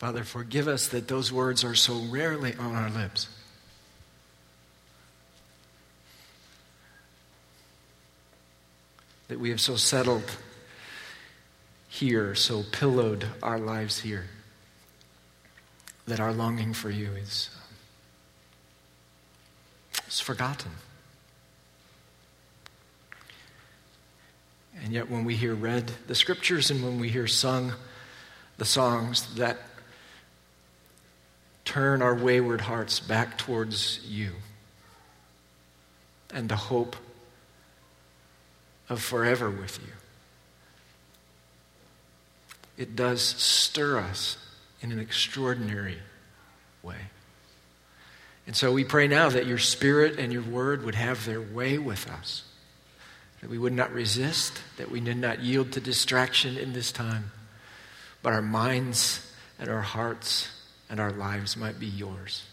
Father, forgive us that those words are so rarely on our lips. That we have so settled here, so pillowed our lives here, that our longing for you is, is forgotten. And yet, when we hear read the scriptures and when we hear sung the songs that turn our wayward hearts back towards you and the hope of forever with you, it does stir us in an extraordinary way. And so we pray now that your Spirit and your Word would have their way with us that we would not resist, that we did not yield to distraction in this time, but our minds and our hearts and our lives might be yours.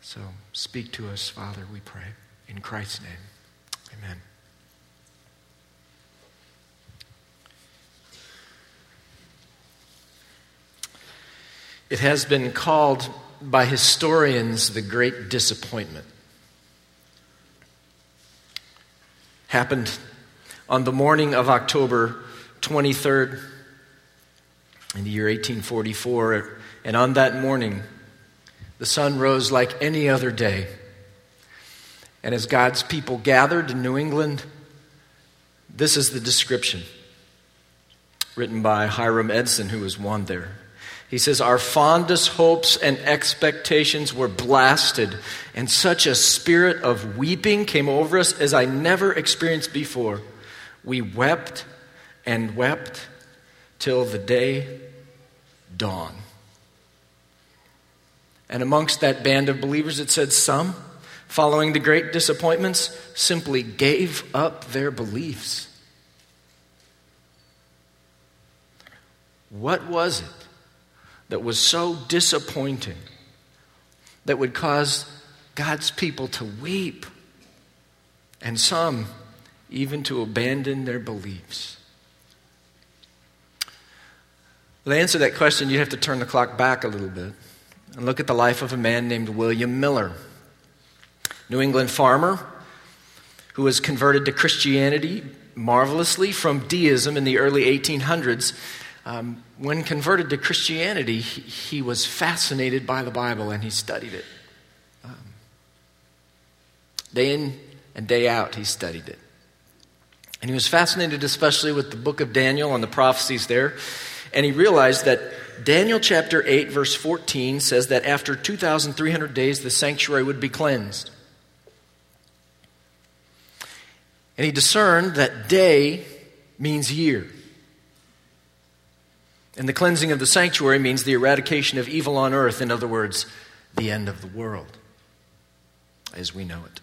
So speak to us, Father, we pray. In Christ's name, amen. It has been called by historians the great disappointment. happened on the morning of October 23rd in the year 1844. And on that morning, the sun rose like any other day. And as God's people gathered in New England, this is the description written by Hiram Edson, who was one there. He says, Our fondest hopes and expectations were blasted, and such a spirit of weeping came over us as I never experienced before. We wept and wept till the day dawn. And amongst that band of believers, it said some, following the great disappointments, simply gave up their beliefs. What was it that was so disappointing that would cause God's people to weep and some even to abandon their beliefs? To answer that question, you have to turn the clock back a little bit and look at the life of a man named William Miller, New England farmer who was converted to Christianity marvelously from deism in the early 1800s um, when converted to Christianity, he, he, was fascinated by the Bible and he studied it. Um, day in and day out, he studied it. And he was fascinated especially with the book of Daniel and the prophecies there. And he realized that Daniel chapter 8, verse 14 says that after 2,300 days, the sanctuary would be cleansed. And he discerned that day means year. And the cleansing of the sanctuary means the eradication of evil on earth, in other words, the end of the world as we know it.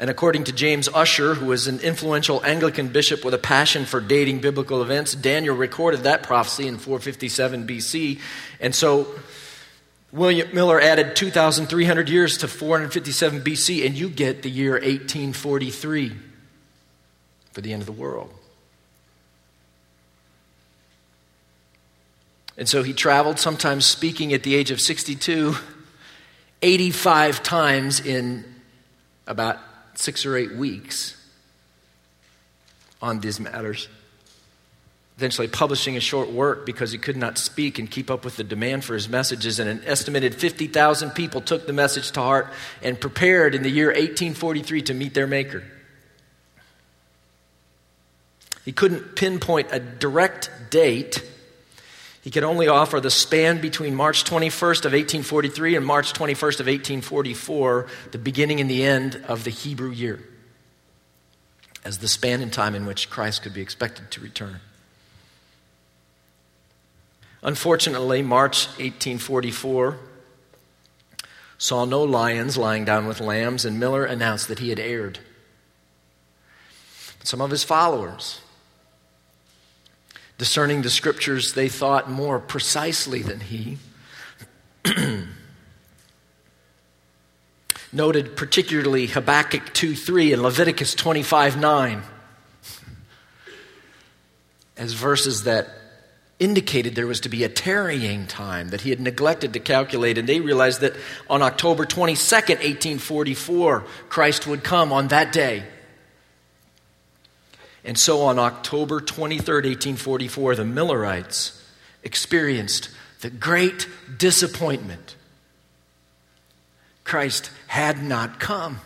And according to James Ussher, who was an influential Anglican bishop with a passion for dating biblical events, Daniel recorded that prophecy in 457 BC. And so William Miller added 2,300 years to 457 BC, and you get the year 1843 for the end of the world. And so he traveled, sometimes speaking at the age of 62, 85 times in about six or eight weeks on these matters. Eventually, publishing a short work because he could not speak and keep up with the demand for his messages. And an estimated 50,000 people took the message to heart and prepared in the year 1843 to meet their Maker. He couldn't pinpoint a direct date he could only offer the span between March 21st of 1843 and March 21st of 1844, the beginning and the end of the Hebrew year, as the span in time in which Christ could be expected to return. Unfortunately, March 1844 saw no lions lying down with lambs, and Miller announced that he had erred. Some of his followers, discerning the scriptures they thought more precisely than he. Noted particularly Habakkuk 2 3 and Leviticus 25 9 as verses that indicated there was to be a tarrying time that he had neglected to calculate, and they realized that on October 22nd, 1844, Christ would come on that day. And so on October 23rd, 1844, the Millerites experienced the great disappointment. Christ had not come.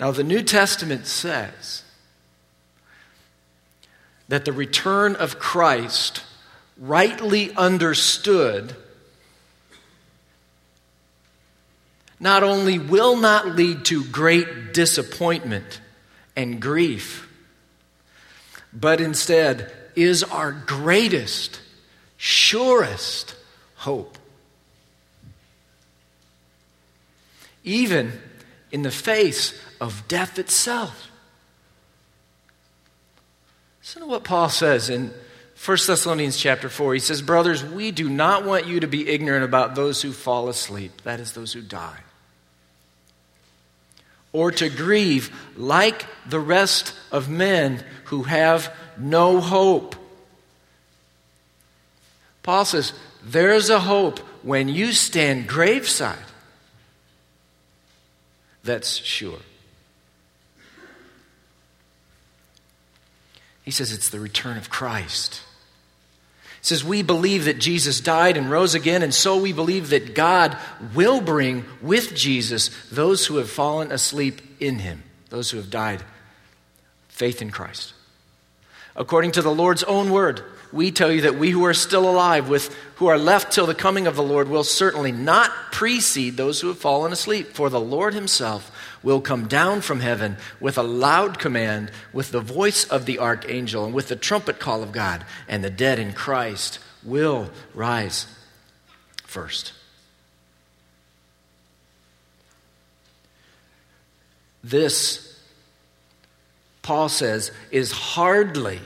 Now, the New Testament says that the return of Christ, rightly understood, not only will not lead to great disappointment and grief, but instead is our greatest, surest hope. Even in the face of death itself. Listen to what Paul says in 1 Thessalonians chapter 4. He says, Brothers, we do not want you to be ignorant about those who fall asleep, that is, those who die, or to grieve like the rest of men who have no hope. Paul says, There's a hope when you stand graveside that's sure. He says it's the return of Christ. Says, We believe that Jesus died and rose again, and so we believe that God will bring with Jesus those who have fallen asleep in him, those who have died. Faith in Christ. According to the Lord's own word, we tell you that we who are still alive, with who are left till the coming of the Lord, will certainly not precede those who have fallen asleep. For the Lord himself will come down from heaven with a loud command, with the voice of the archangel, and with the trumpet call of God, and the dead in Christ will rise first. This, Paul says, is hardly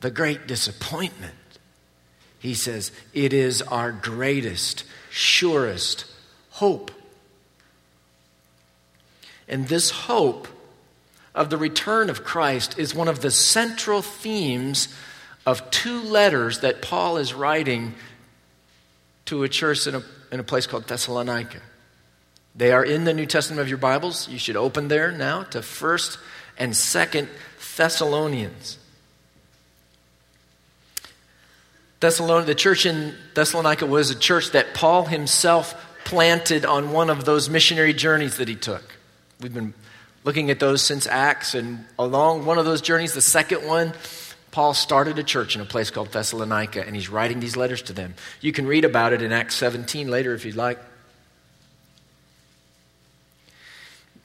the great disappointment. He says, it is our greatest, surest hope. And this hope of the return of Christ is one of the central themes of two letters that Paul is writing to a church in a, in a place called Thessalonica. They are in the New Testament of your Bibles. You should open there now to 1st and 2nd Thessalonians. Thessalonica, the church in Thessalonica was a church that Paul himself planted on one of those missionary journeys that he took. We've been looking at those since Acts, and along one of those journeys, the second one, Paul started a church in a place called Thessalonica, and he's writing these letters to them. You can read about it in Acts 17 later if you'd like.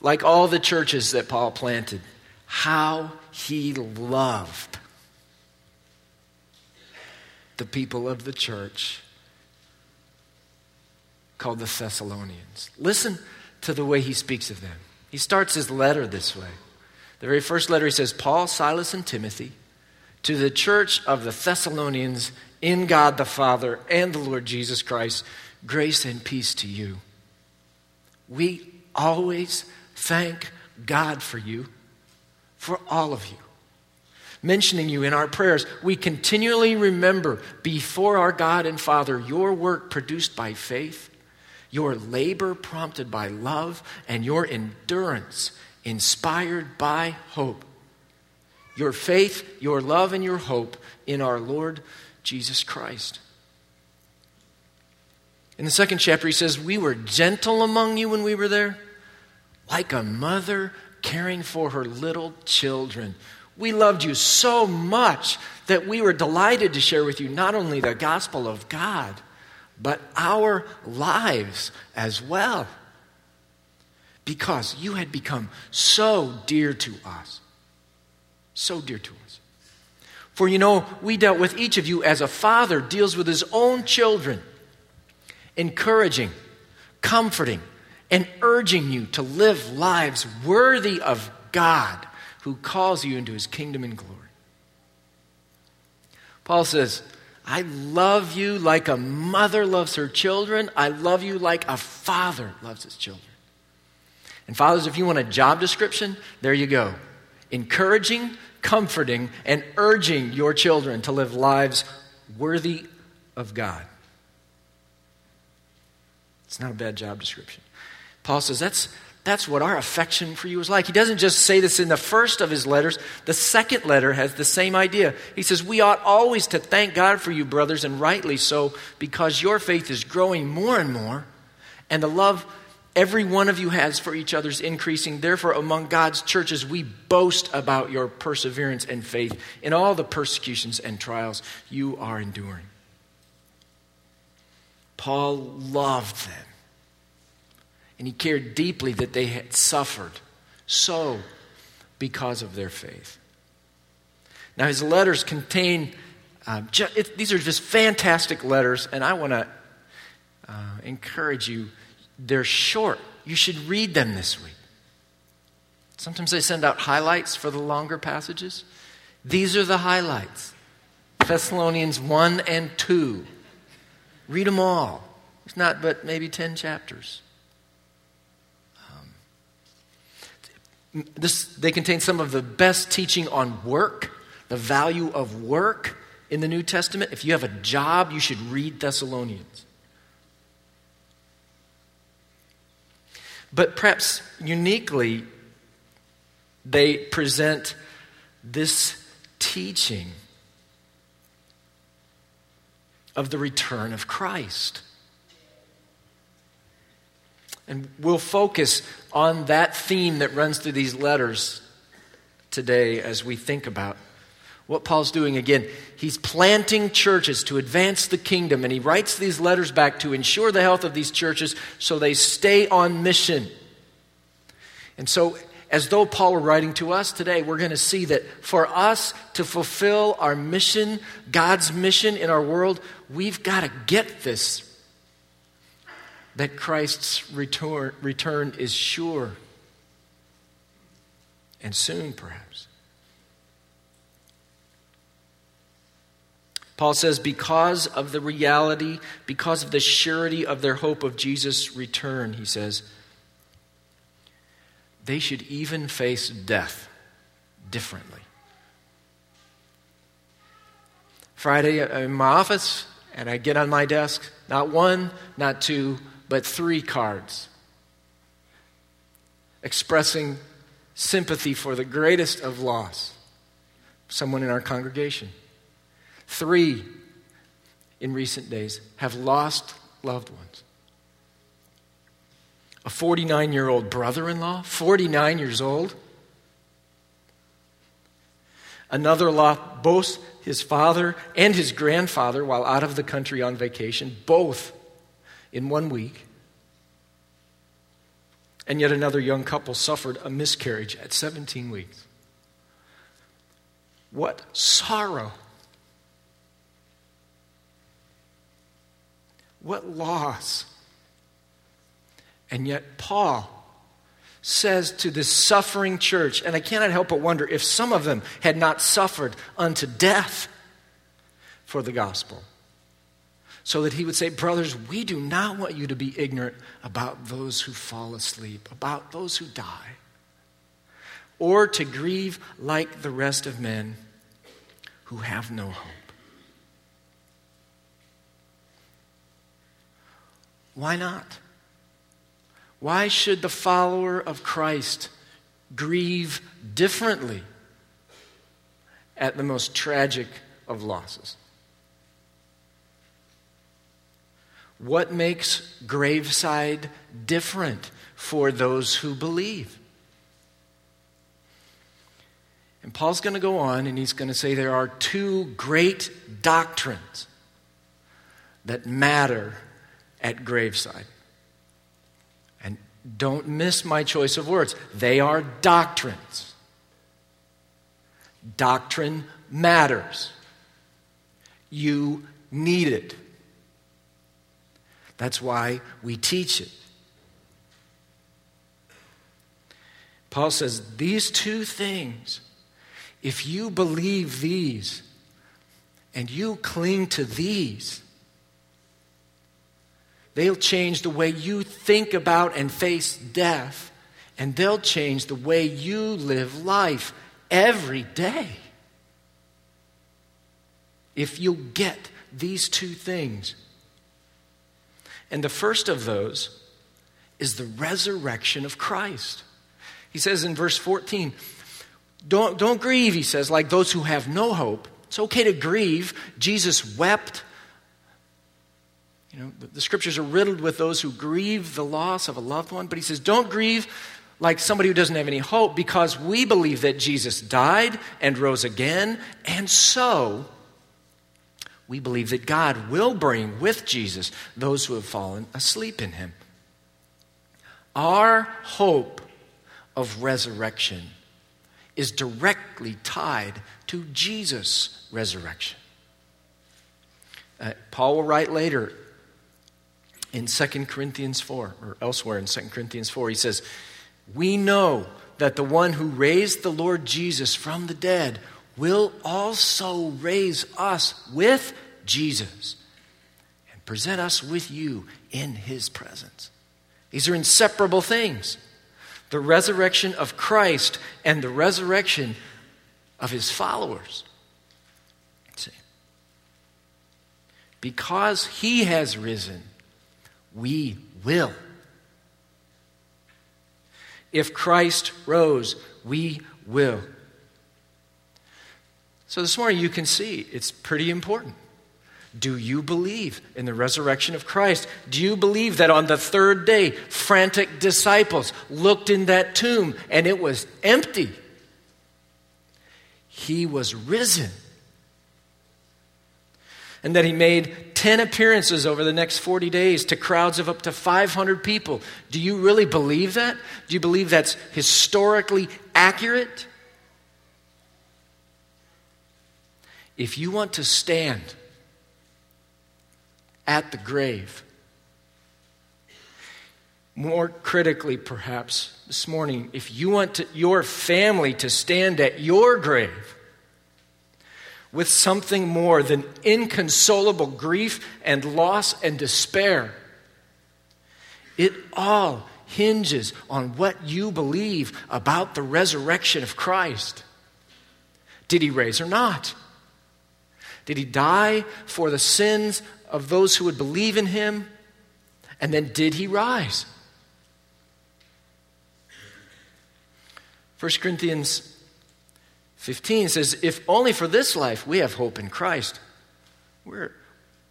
Like all the churches that Paul planted, how he loved the people of the church called the Thessalonians. Listen to the way he speaks of them. He starts his letter this way. The very first letter he says, Paul, Silas, and Timothy, to the church of the Thessalonians in God the Father and the Lord Jesus Christ, grace and peace to you. We always thank God for you, for all of you. Mentioning you in our prayers, we continually remember before our God and Father your work produced by faith your labor prompted by love, and your endurance inspired by hope. Your faith, your love, and your hope in our Lord Jesus Christ. In the second chapter, he says, We were gentle among you when we were there, like a mother caring for her little children. We loved you so much that we were delighted to share with you not only the gospel of God, but our lives as well. Because you had become so dear to us. So dear to us. For you know, we dealt with each of you as a father deals with his own children, encouraging, comforting, and urging you to live lives worthy of God who calls you into his kingdom and glory. Paul says, I love you like a mother loves her children. I love you like a father loves his children. And fathers, if you want a job description, there you go. encouraging, comforting, and urging your children to live lives worthy of God. It's not a bad job description. Paul says that's, that's what our affection for you is like. He doesn't just say this in the first of his letters, the second letter has the same idea. He says, We ought always to thank God for you, brothers, and rightly so, because your faith is growing more and more, and the love every one of you has for each other is increasing. Therefore, among God's churches, we boast about your perseverance and faith in all the persecutions and trials you are enduring. Paul loved them. And he cared deeply that they had suffered so because of their faith. Now, his letters contain, uh, ju- it, these are just fantastic letters, and I want to uh, encourage you. They're short. You should read them this week. Sometimes they send out highlights for the longer passages. These are the highlights Thessalonians 1 and 2. Read them all. It's not but maybe 10 chapters. This, they contain some of the best teaching on work, the value of work in the New Testament. If you have a job, you should read Thessalonians. But perhaps uniquely, they present this teaching of the return of Christ. And we'll focus on that theme that runs through these letters today as we think about what Paul's doing. Again, he's planting churches to advance the kingdom, and he writes these letters back to ensure the health of these churches so they stay on mission. And so, as though Paul were writing to us today, we're going to see that for us to fulfill our mission, God's mission in our world, we've got to get this that Christ's return, return is sure and soon, perhaps. Paul says, because of the reality, because of the surety of their hope of Jesus' return, he says, they should even face death differently. Friday, I'm in my office, and I get on my desk, not one, not two, but three cards expressing sympathy for the greatest of loss someone in our congregation. Three in recent days have lost loved ones. A 49 year old brother in law, 49 years old. Another lost both his father and his grandfather while out of the country on vacation, both in one week. And yet another young couple suffered a miscarriage at 17 weeks. What sorrow! What loss! And yet, Paul says to this suffering church, and I cannot help but wonder if some of them had not suffered unto death for the gospel. So that he would say, Brothers, we do not want you to be ignorant about those who fall asleep, about those who die, or to grieve like the rest of men who have no hope. Why not? Why should the follower of Christ grieve differently at the most tragic of losses? What makes graveside different for those who believe? And Paul's going to go on and he's going to say there are two great doctrines that matter at graveside. And don't miss my choice of words. They are doctrines. Doctrine matters. You need it. That's why we teach it. Paul says these two things, if you believe these and you cling to these, they'll change the way you think about and face death, and they'll change the way you live life every day. If you'll get these two things. And the first of those is the resurrection of Christ. He says in verse 14, don't, don't grieve, he says, like those who have no hope. It's okay to grieve. Jesus wept. You know, the, the scriptures are riddled with those who grieve the loss of a loved one, but he says, don't grieve like somebody who doesn't have any hope because we believe that Jesus died and rose again, and so we believe that God will bring with Jesus those who have fallen asleep in him. Our hope of resurrection is directly tied to Jesus' resurrection. Uh, Paul will write later in 2 Corinthians 4, or elsewhere in 2 Corinthians 4, he says, We know that the one who raised the Lord Jesus from the dead will also raise us with Jesus and present us with you in his presence. These are inseparable things the resurrection of Christ and the resurrection of his followers. See? Because he has risen, we will. If Christ rose, we will. So this morning you can see it's pretty important. Do you believe in the resurrection of Christ? Do you believe that on the third day, frantic disciples looked in that tomb and it was empty? He was risen. And that he made 10 appearances over the next 40 days to crowds of up to 500 people. Do you really believe that? Do you believe that's historically accurate? If you want to stand, at the grave. More critically, perhaps, this morning, if you want to, your family to stand at your grave with something more than inconsolable grief and loss and despair, it all hinges on what you believe about the resurrection of Christ. Did he raise or not? Did he die for the sins of those who would believe in him? And then did he rise? 1 Corinthians 15 says, If only for this life we have hope in Christ, we're,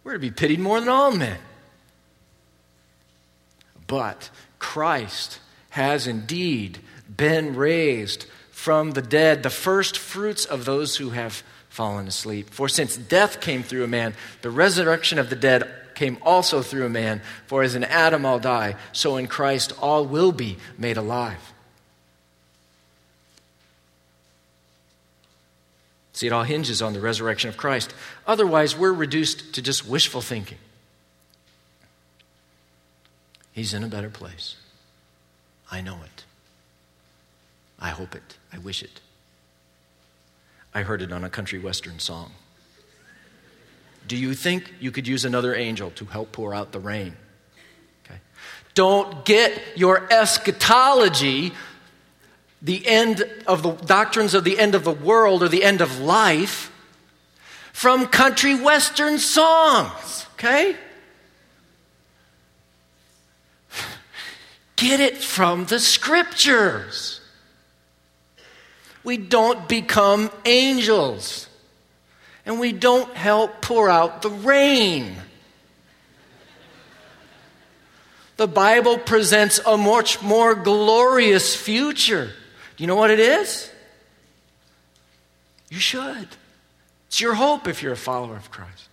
we're to be pitied more than all men. But Christ has indeed been raised from the dead, the first fruits of those who have fallen asleep. For since death came through a man, the resurrection of the dead came also through a man. For as in Adam all die, so in Christ all will be made alive. See, it all hinges on the resurrection of Christ. Otherwise, we're reduced to just wishful thinking. He's in a better place. I know it. I hope it. I wish it. I heard it on a country western song. Do you think you could use another angel to help pour out the rain? Okay. Don't get your eschatology, the end of the doctrines of the end of the world or the end of life, from country western songs, okay? Get it from the scriptures we don't become angels. And we don't help pour out the rain. The Bible presents a much more glorious future. Do you know what it is? You should. It's your hope if you're a follower of Christ.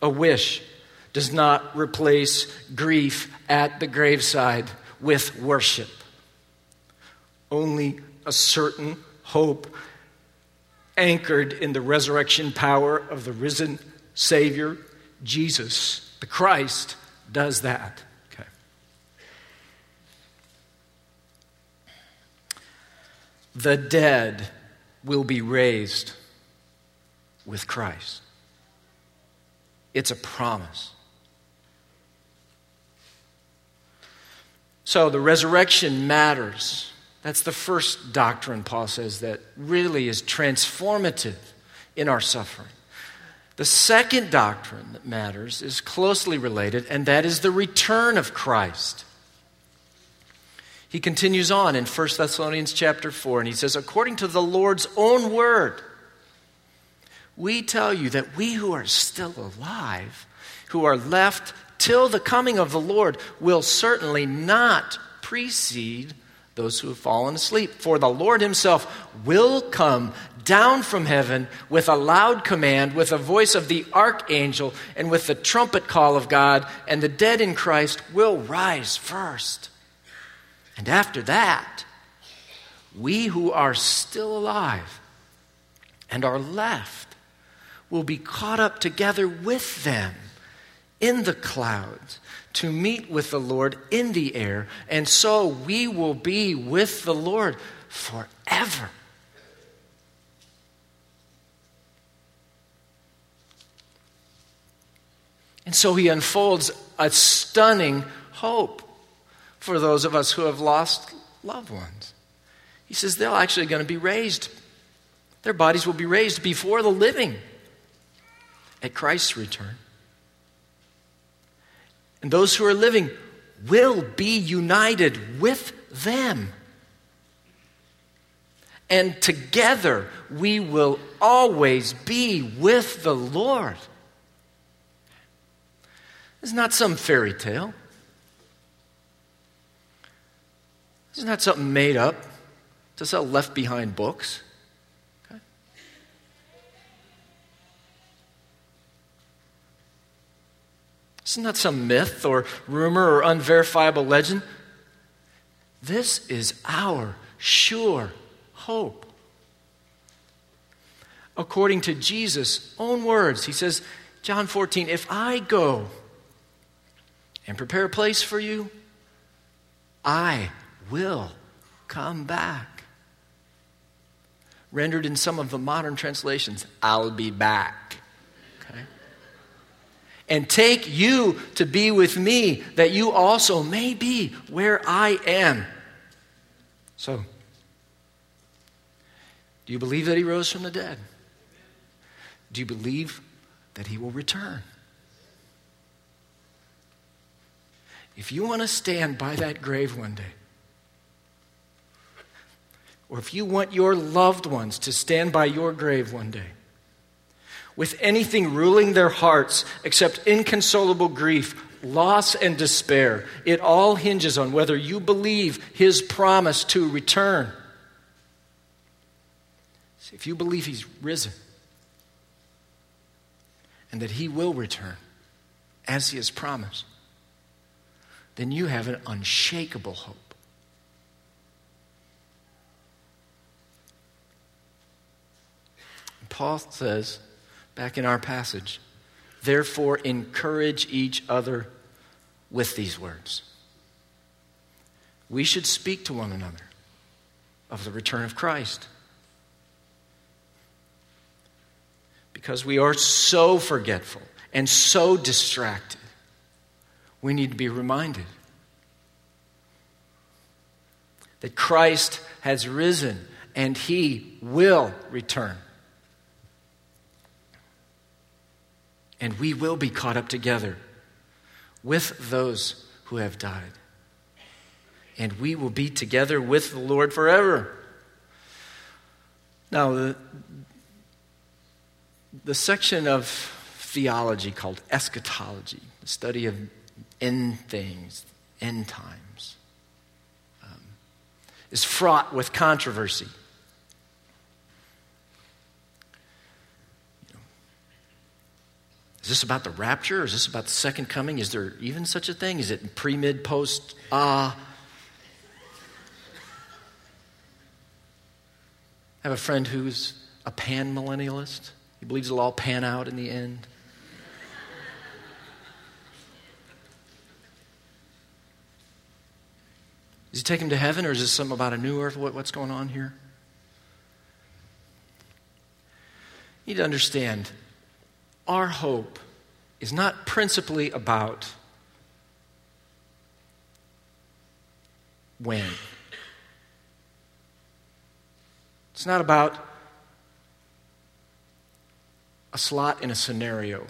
A wish does not replace grief at the graveside with worship. Only a certain hope anchored in the resurrection power of the risen Savior, Jesus, the Christ, does that. Okay. The dead will be raised with Christ. It's a promise. So the resurrection matters. That's the first doctrine, Paul says, that really is transformative in our suffering. The second doctrine that matters is closely related, and that is the return of Christ. He continues on in 1 Thessalonians chapter 4, and he says, According to the Lord's own word, we tell you that we who are still alive, who are left till the coming of the Lord, will certainly not precede those who have fallen asleep. For the Lord himself will come down from heaven with a loud command, with a voice of the archangel, and with the trumpet call of God, and the dead in Christ will rise first. And after that, we who are still alive and are left will be caught up together with them in the clouds to meet with the Lord in the air, and so we will be with the Lord forever. And so he unfolds a stunning hope for those of us who have lost loved ones. He says they're actually going to be raised. Their bodies will be raised before the living at Christ's return. And those who are living will be united with them. And together we will always be with the Lord. This is not some fairy tale. Isn't something made up to sell left behind books. It's not some myth or rumor or unverifiable legend. This is our sure hope. According to Jesus' own words, he says, John 14, if I go and prepare a place for you, I will come back. Rendered in some of the modern translations, I'll be back. And take you to be with me, that you also may be where I am. So, do you believe that he rose from the dead? Do you believe that he will return? If you want to stand by that grave one day, or if you want your loved ones to stand by your grave one day, with anything ruling their hearts except inconsolable grief, loss, and despair, it all hinges on whether you believe His promise to return. See, If you believe He's risen and that He will return as He has promised, then you have an unshakable hope. Paul says back in our passage, therefore encourage each other with these words. We should speak to one another of the return of Christ. Because we are so forgetful and so distracted, we need to be reminded that Christ has risen and he will return. And we will be caught up together with those who have died. And we will be together with the Lord forever. Now, the, the section of theology called eschatology, the study of end things, end times, um, is fraught with controversy. Is this about the rapture? Is this about the second coming? Is there even such a thing? Is it pre, mid, post? Ah. Uh, I have a friend who's a pan millennialist. He believes it'll all pan out in the end. Does he take him to heaven, or is this something about a new earth? What, what's going on here? You need to understand our hope is not principally about when. It's not about a slot in a scenario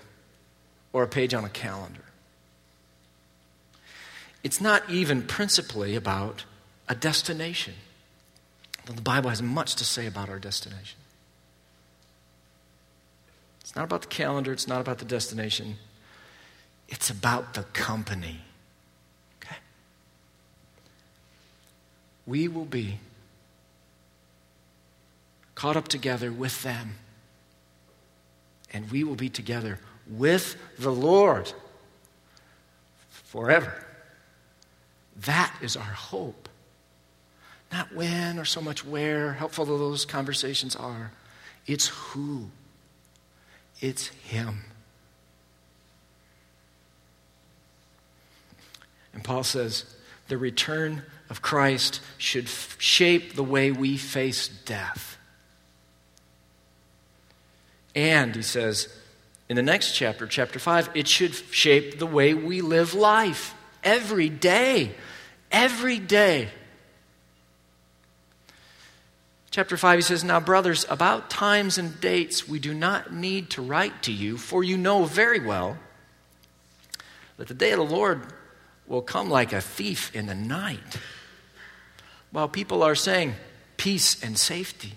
or a page on a calendar. It's not even principally about a destination. The Bible has much to say about our destination. Not about the calendar, it's not about the destination, it's about the company. Okay? We will be caught up together with them, and we will be together with the Lord forever. That is our hope. Not when or so much where, helpful though those conversations are. It's who. It's Him. And Paul says the return of Christ should f- shape the way we face death. And, he says in the next chapter, chapter 5, it should shape the way we live life every day. Every day. Chapter 5, he says, Now, brothers, about times and dates we do not need to write to you, for you know very well that the day of the Lord will come like a thief in the night. While people are saying peace and safety,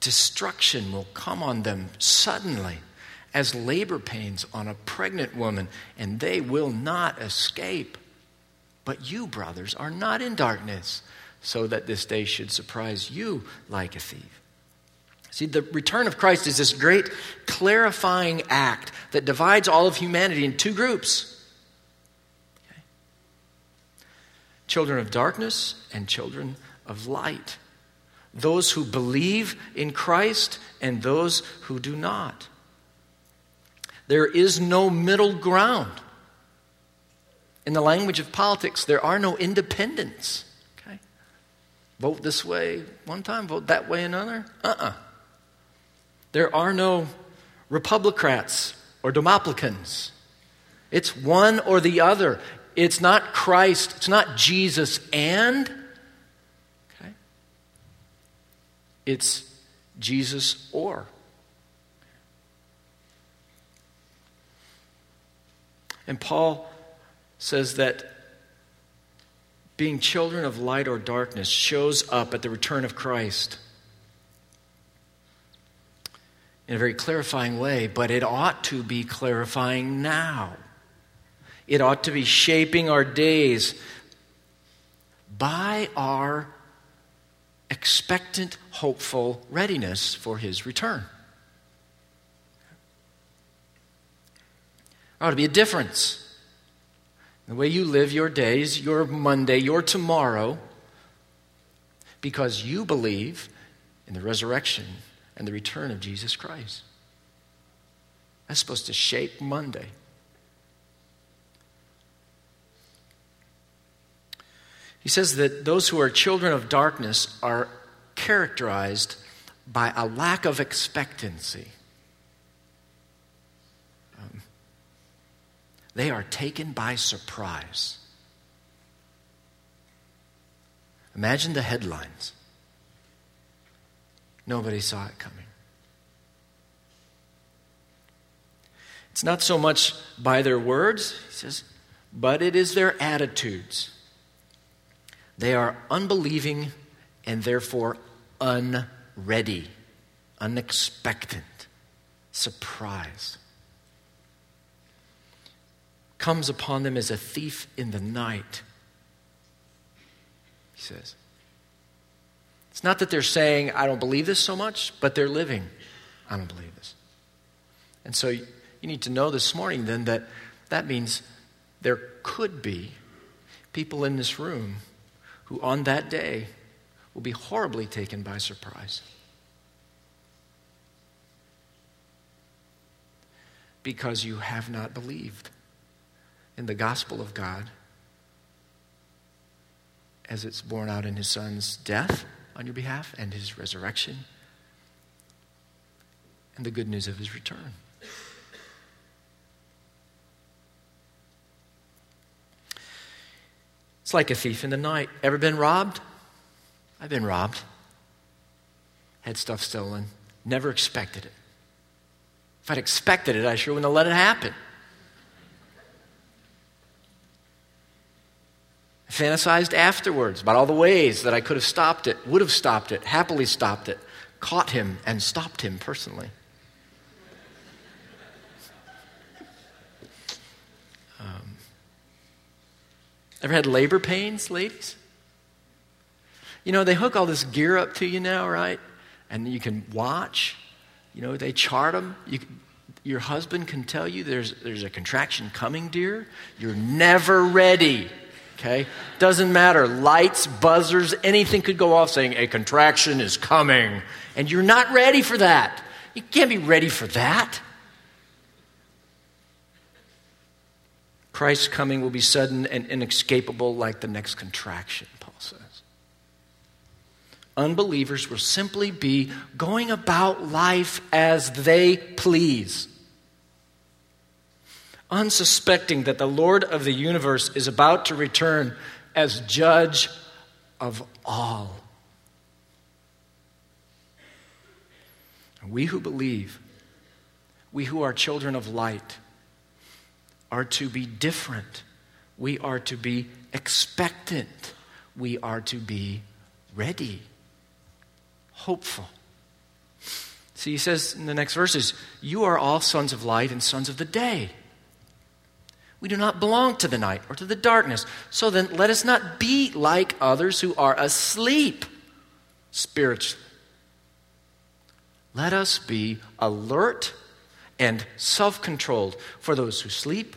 destruction will come on them suddenly as labor pains on a pregnant woman, and they will not escape. But you, brothers, are not in darkness, so that this day should surprise you like a thief. See, the return of Christ is this great clarifying act that divides all of humanity in two groups okay? children of darkness and children of light. Those who believe in Christ and those who do not. There is no middle ground. In the language of politics, there are no independents. Vote this way one time, vote that way another. Uh uh-uh. uh There are no Republicrats or Demoplicans. It's one or the other. It's not Christ, it's not Jesus and. Okay? It's Jesus or. And Paul says that being children of light or darkness shows up at the return of Christ in a very clarifying way, but it ought to be clarifying now. It ought to be shaping our days by our expectant, hopeful readiness for his return. There ought to be a difference the way you live your days, your Monday, your tomorrow, because you believe in the resurrection and the return of Jesus Christ. That's supposed to shape Monday. He says that those who are children of darkness are characterized by a lack of expectancy. They are taken by surprise. Imagine the headlines. Nobody saw it coming. It's not so much by their words, he says, but it is their attitudes. They are unbelieving and therefore unready, unexpectant, surprised comes upon them as a thief in the night. He says. It's not that they're saying, I don't believe this so much, but they're living, I don't believe this. And so you need to know this morning then that that means there could be people in this room who on that day will be horribly taken by surprise. Because you have not believed in the gospel of God as it's borne out in his son's death on your behalf and his resurrection and the good news of his return. It's like a thief in the night. Ever been robbed? I've been robbed. Had stuff stolen. Never expected it. If I'd expected it, I sure wouldn't have let it happen. Fantasized afterwards about all the ways that I could have stopped it, would have stopped it, happily stopped it, caught him, and stopped him personally. Um, ever had labor pains, ladies? You know, they hook all this gear up to you now, right? And you can watch. You know, they chart them. You, your husband can tell you there's, there's a contraction coming, dear. You're never ready. Okay? Doesn't matter. Lights, buzzers, anything could go off saying a contraction is coming. And you're not ready for that. You can't be ready for that. Christ's coming will be sudden and inescapable like the next contraction, Paul says. Unbelievers will simply be going about life as they please, unsuspecting that the Lord of the universe is about to return as judge of all. We who believe, we who are children of light, are to be different. We are to be expectant. We are to be ready, hopeful. See, he says in the next verses, You are all sons of light and sons of the day. We do not belong to the night or to the darkness. So then, let us not be like others who are asleep spiritually. Let us be alert and self controlled. For those who sleep,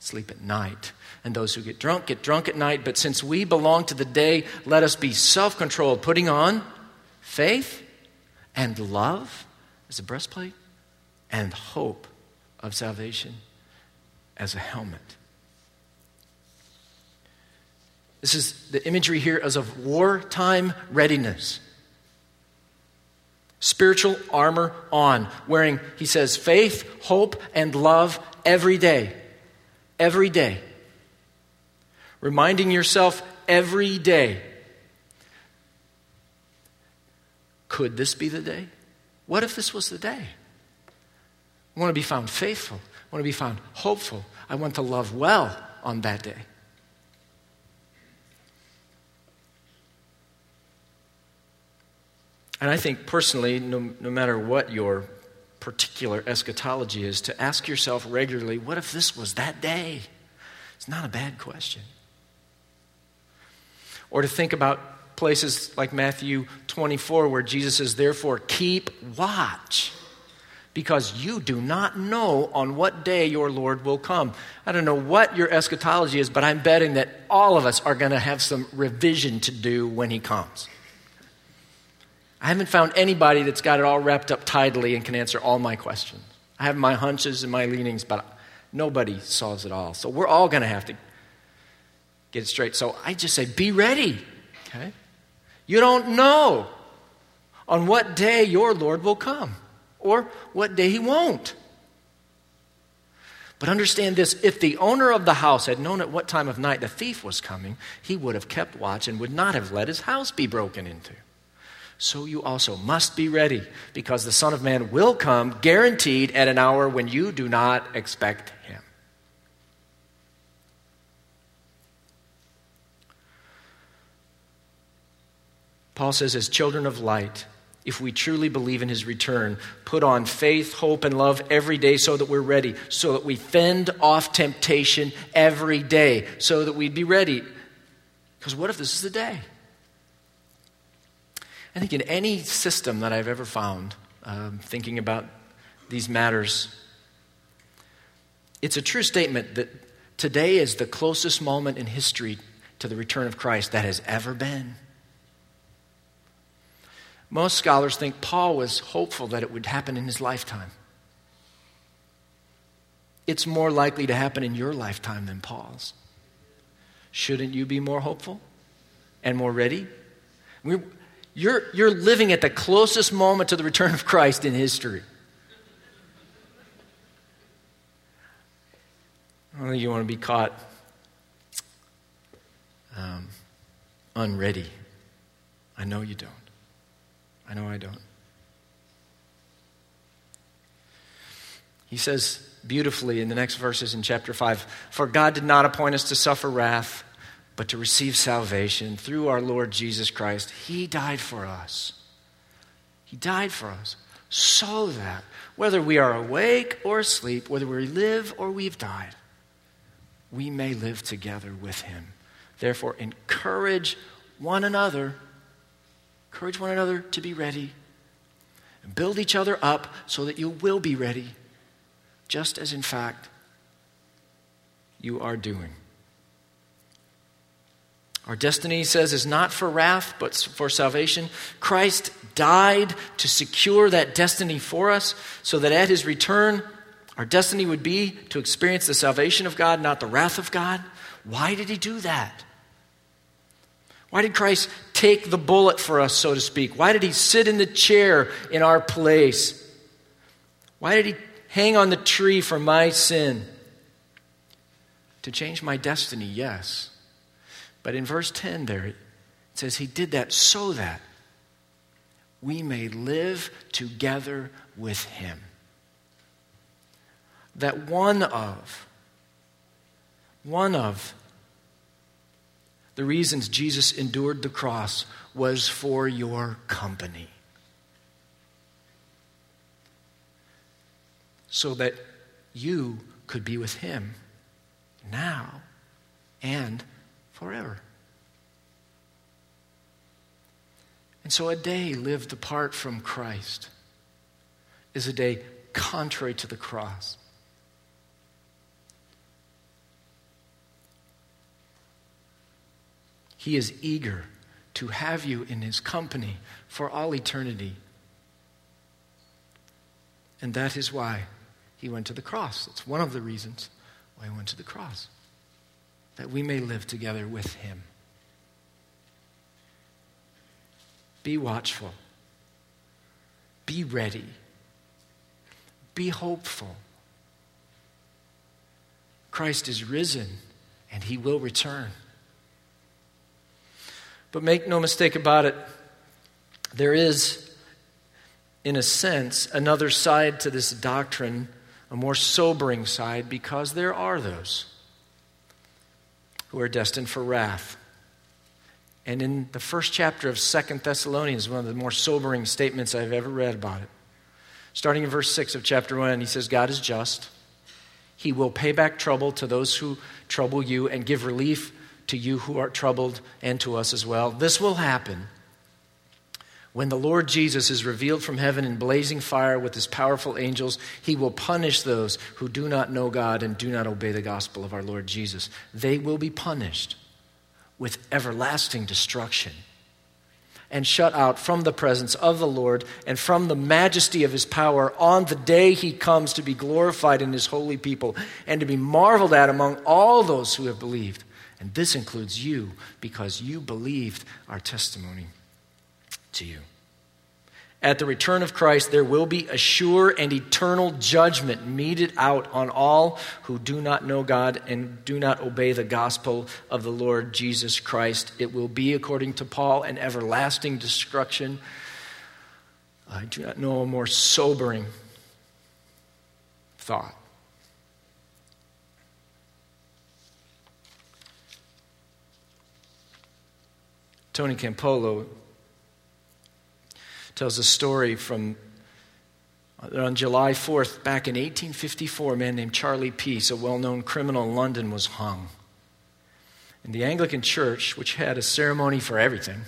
sleep at night. And those who get drunk, get drunk at night. But since we belong to the day, let us be self controlled, putting on faith and love as a breastplate and hope of salvation as a helmet. This is the imagery here as of wartime readiness spiritual armor on, wearing, he says, faith, hope, and love every day. Every day. Reminding yourself every day could this be the day? What if this was the day? I want to be found faithful. I want to be found hopeful. I want to love well on that day. And I think personally, no, no matter what your particular eschatology is, to ask yourself regularly, what if this was that day? It's not a bad question. Or to think about places like Matthew 24, where Jesus says, Therefore, keep watch, because you do not know on what day your Lord will come. I don't know what your eschatology is, but I'm betting that all of us are going to have some revision to do when he comes. I haven't found anybody that's got it all wrapped up tidily and can answer all my questions. I have my hunches and my leanings, but nobody solves it all. So we're all going to have to get it straight. So I just say, be ready. Okay? You don't know on what day your Lord will come or what day he won't. But understand this if the owner of the house had known at what time of night the thief was coming, he would have kept watch and would not have let his house be broken into so you also must be ready, because the Son of Man will come, guaranteed, at an hour when you do not expect him. Paul says, as children of light, if we truly believe in his return, put on faith, hope, and love every day so that we're ready, so that we fend off temptation every day, so that we'd be ready. Because what if this is the day? I think in any system that I've ever found, um, thinking about these matters, it's a true statement that today is the closest moment in history to the return of Christ that has ever been. Most scholars think Paul was hopeful that it would happen in his lifetime. It's more likely to happen in your lifetime than Paul's. Shouldn't you be more hopeful and more ready? We're, you're, you're living at the closest moment to the return of Christ in history. I don't think you want to be caught um, unready. I know you don't. I know I don't. He says beautifully in the next verses in chapter 5 For God did not appoint us to suffer wrath, but to receive salvation through our Lord Jesus Christ. He died for us. He died for us so that whether we are awake or asleep, whether we live or we've died, we may live together with Him. Therefore, encourage one another. Encourage one another to be ready. And build each other up so that you will be ready just as in fact you are doing. Our destiny, he says, is not for wrath, but for salvation. Christ died to secure that destiny for us so that at his return, our destiny would be to experience the salvation of God, not the wrath of God. Why did he do that? Why did Christ take the bullet for us, so to speak? Why did he sit in the chair in our place? Why did he hang on the tree for my sin. To change my destiny, yes. But in verse 10 there, it says he did that so that we may live together with him. That one of, one of the reasons Jesus endured the cross was for your company. so that you could be with Him now and forever. And so a day lived apart from Christ is a day contrary to the cross. He is eager to have you in his company for all eternity. And that is why he went to the cross. It's one of the reasons why he went to the cross, that we may live together with him. Be watchful. Be ready. Be hopeful. Christ is risen and he will return. But make no mistake about it, there is, in a sense, another side to this doctrine a more sobering side because there are those who are destined for wrath. And in the first chapter of Second Thessalonians, one of the more sobering statements I've ever read about it. Starting in verse 6 of chapter 1, he says, God is just. He will pay back trouble to those who trouble you and give relief to you who are troubled and to us as well. This will happen when the Lord Jesus is revealed from heaven in blazing fire with his powerful angels, he will punish those who do not know God and do not obey the gospel of our Lord Jesus. They will be punished with everlasting destruction and shut out from the presence of the Lord and from the majesty of his power on the day he comes to be glorified in his holy people and to be marveled at among all those who have believed. And this includes you because you believed our testimony to you. At the return of Christ, there will be a sure and eternal judgment meted out on all who do not know God and do not obey the gospel of the Lord Jesus Christ. It will be, according to Paul, an everlasting destruction. I do not know a more sobering thought. Tony Campolo tells a story from uh, on July 4th, back in 1854, a man named Charlie Peace, a well known criminal in London, was hung. And the Anglican Church, which had a ceremony for everything,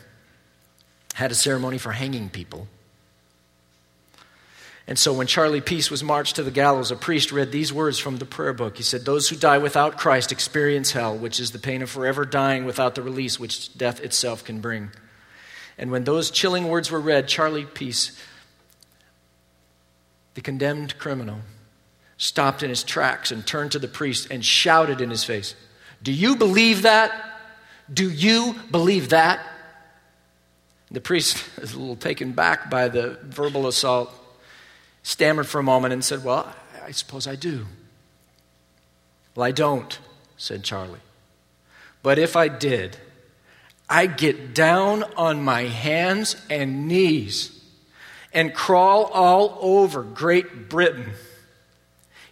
had a ceremony for hanging people. And so when Charlie Peace was marched to the gallows, a priest read these words from the prayer book. He said, Those who die without Christ experience hell, which is the pain of forever dying without the release which death itself can bring. And when those chilling words were read, Charlie Peace, the condemned criminal, stopped in his tracks and turned to the priest and shouted in his face, Do you believe that? Do you believe that? The priest, was a little taken back by the verbal assault, stammered for a moment and said, Well, I suppose I do. Well, I don't, said Charlie. But if I did, I'd get down on my hands and knees and crawl all over Great Britain.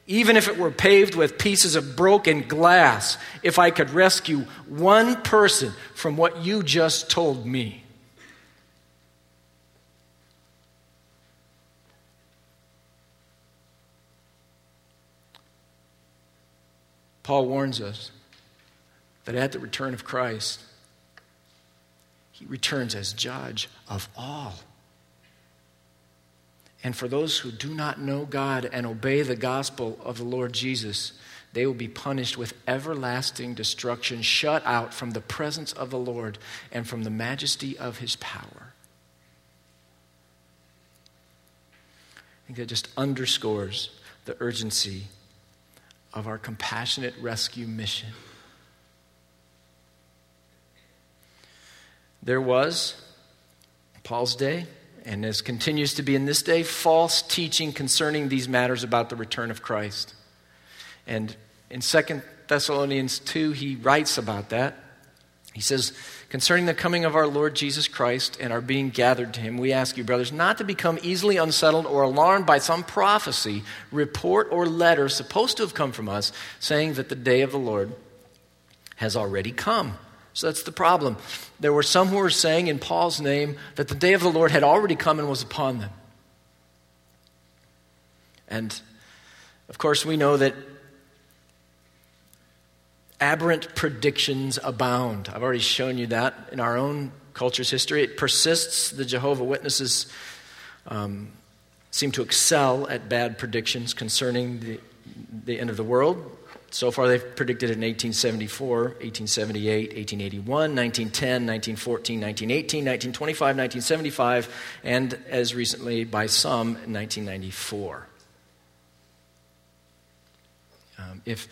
Even if it were paved with pieces of broken glass, if I could rescue one person from what you just told me. Paul warns us that at the return of Christ, he returns as judge of all. And for those who do not know God and obey the gospel of the Lord Jesus, they will be punished with everlasting destruction, shut out from the presence of the Lord and from the majesty of his power. I think that just underscores the urgency of our compassionate rescue mission. There was, Paul's day, and as continues to be in this day, false teaching concerning these matters about the return of Christ. And in 2 Thessalonians 2, he writes about that. He says, Concerning the coming of our Lord Jesus Christ and our being gathered to him, we ask you, brothers, not to become easily unsettled or alarmed by some prophecy, report, or letter supposed to have come from us, saying that the day of the Lord has already come. So that's the problem. There were some who were saying in Paul's name that the day of the Lord had already come and was upon them. And of course, we know that aberrant predictions abound. I've already shown you that in our own culture's history. It persists. The Jehovah Witnesses um, seem to excel at bad predictions concerning the, the end of the world. So far, they've predicted in 1874, 1878, 1881, 1910, 1914, 1918, 1925, 1975, and as recently by some, 1994. Um, if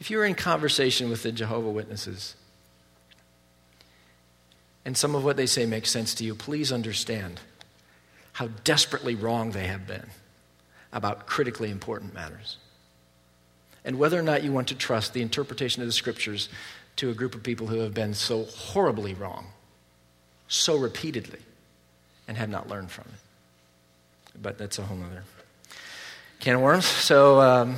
if you're in conversation with the Jehovah Witnesses and some of what they say makes sense to you, please understand how desperately wrong they have been about critically important matters. And whether or not you want to trust the interpretation of the scriptures to a group of people who have been so horribly wrong, so repeatedly, and have not learned from it. But that's a whole other can of worms. So, um,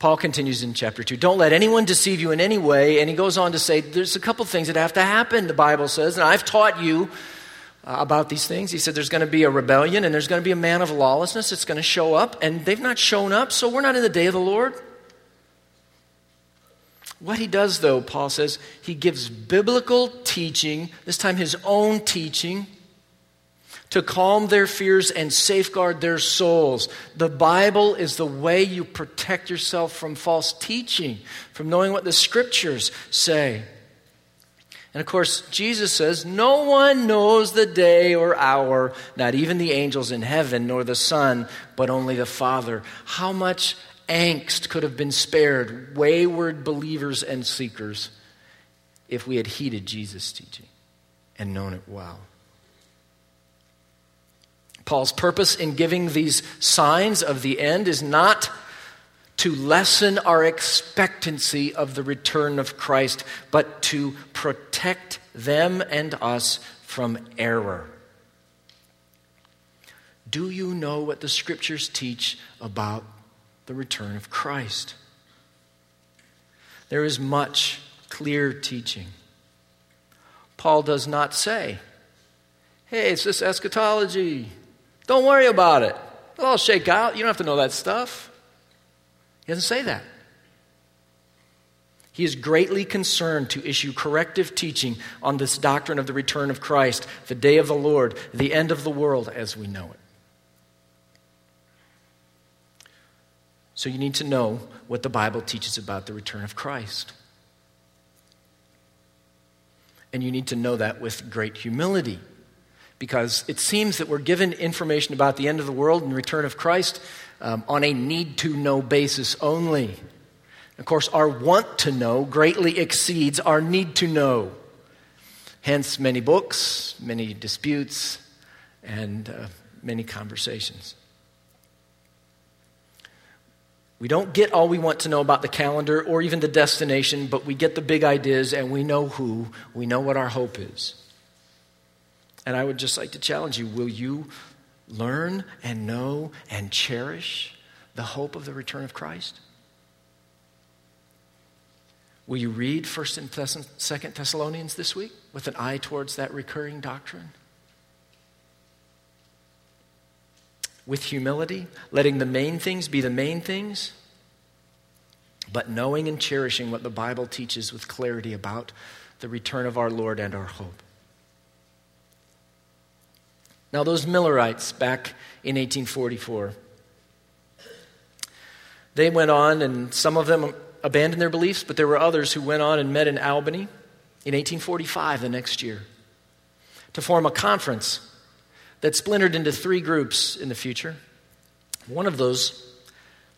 Paul continues in chapter 2. Don't let anyone deceive you in any way. And he goes on to say, there's a couple things that have to happen, the Bible says. And I've taught you uh, about these things. He said there's going to be a rebellion and there's going to be a man of lawlessness that's going to show up. And they've not shown up, so we're not in the day of the Lord. What he does, though, Paul says, he gives biblical teaching, this time his own teaching to calm their fears and safeguard their souls. The Bible is the way you protect yourself from false teaching, from knowing what the scriptures say. And of course, Jesus says, No one knows the day or hour, not even the angels in heaven, nor the Son, but only the Father. How much angst could have been spared, wayward believers and seekers, if we had heeded Jesus' teaching and known it well? Paul's purpose in giving these signs of the end is not to lessen our expectancy of the return of Christ, but to protect them and us from error. Do you know what the scriptures teach about the return of Christ? There is much clear teaching. Paul does not say, hey, it's this eschatology. Don't worry about it. It'll all shake out. You don't have to know that stuff. He doesn't say that. He is greatly concerned to issue corrective teaching on this doctrine of the return of Christ, the day of the Lord, the end of the world as we know it. So you need to know what the Bible teaches about the return of Christ. And you need to know that with great humility because it seems that we're given information about the end of the world and return of Christ um, on a need to know basis only. Of course, our want to know greatly exceeds our need to know. Hence, many books, many disputes, and uh, many conversations. We don't get all we want to know about the calendar or even the destination, but we get the big ideas and we know who, we know what our hope is. And I would just like to challenge you will you learn and know and cherish the hope of the return of Christ? Will you read 1st and 2nd Thessalonians this week with an eye towards that recurring doctrine? With humility, letting the main things be the main things, but knowing and cherishing what the Bible teaches with clarity about the return of our Lord and our hope. Now, those Millerites back in 1844, they went on, and some of them abandoned their beliefs, but there were others who went on and met in Albany in 1845, the next year, to form a conference that splintered into three groups in the future. One of those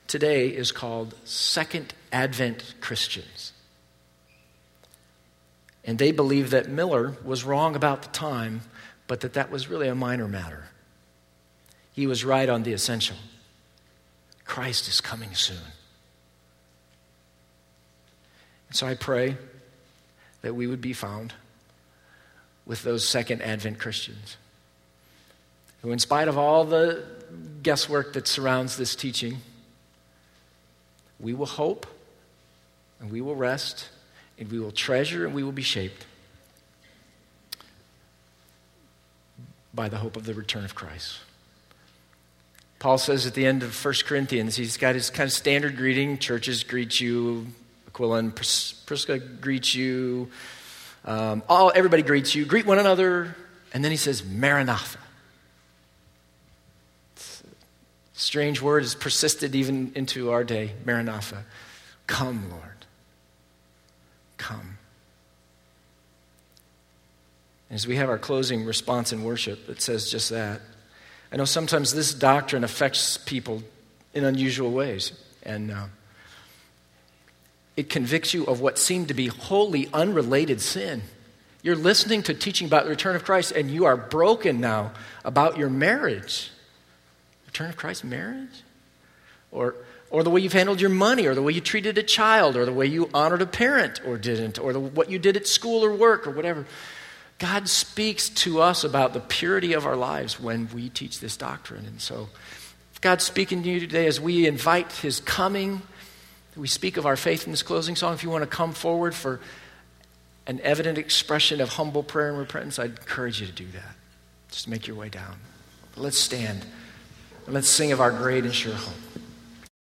today is called Second Advent Christians. And they believe that Miller was wrong about the time but that that was really a minor matter. He was right on the essential. Christ is coming soon. And so I pray that we would be found with those second Advent Christians who, in spite of all the guesswork that surrounds this teaching, we will hope and we will rest and we will treasure and we will be shaped by the hope of the return of Christ. Paul says at the end of 1 Corinthians, he's got his kind of standard greeting. Churches greet you, Aquila and Pris- Prisca greet you, um, all, everybody greets you. Greet one another. And then he says, Maranatha. Strange word has persisted even into our day. Maranatha. Come, Lord. Come. As we have our closing response in worship, it says just that. I know sometimes this doctrine affects people in unusual ways, and uh, it convicts you of what seemed to be wholly unrelated sin. You're listening to teaching about the return of Christ, and you are broken now about your marriage. Return of Christ marriage? Or, or the way you've handled your money, or the way you treated a child, or the way you honored a parent or didn't, or the, what you did at school or work, or whatever. God speaks to us about the purity of our lives when we teach this doctrine. And so, God's speaking to you today as we invite His coming. We speak of our faith in this closing song. If you want to come forward for an evident expression of humble prayer and repentance, I'd encourage you to do that. Just make your way down. Let's stand and let's sing of our great and sure hope.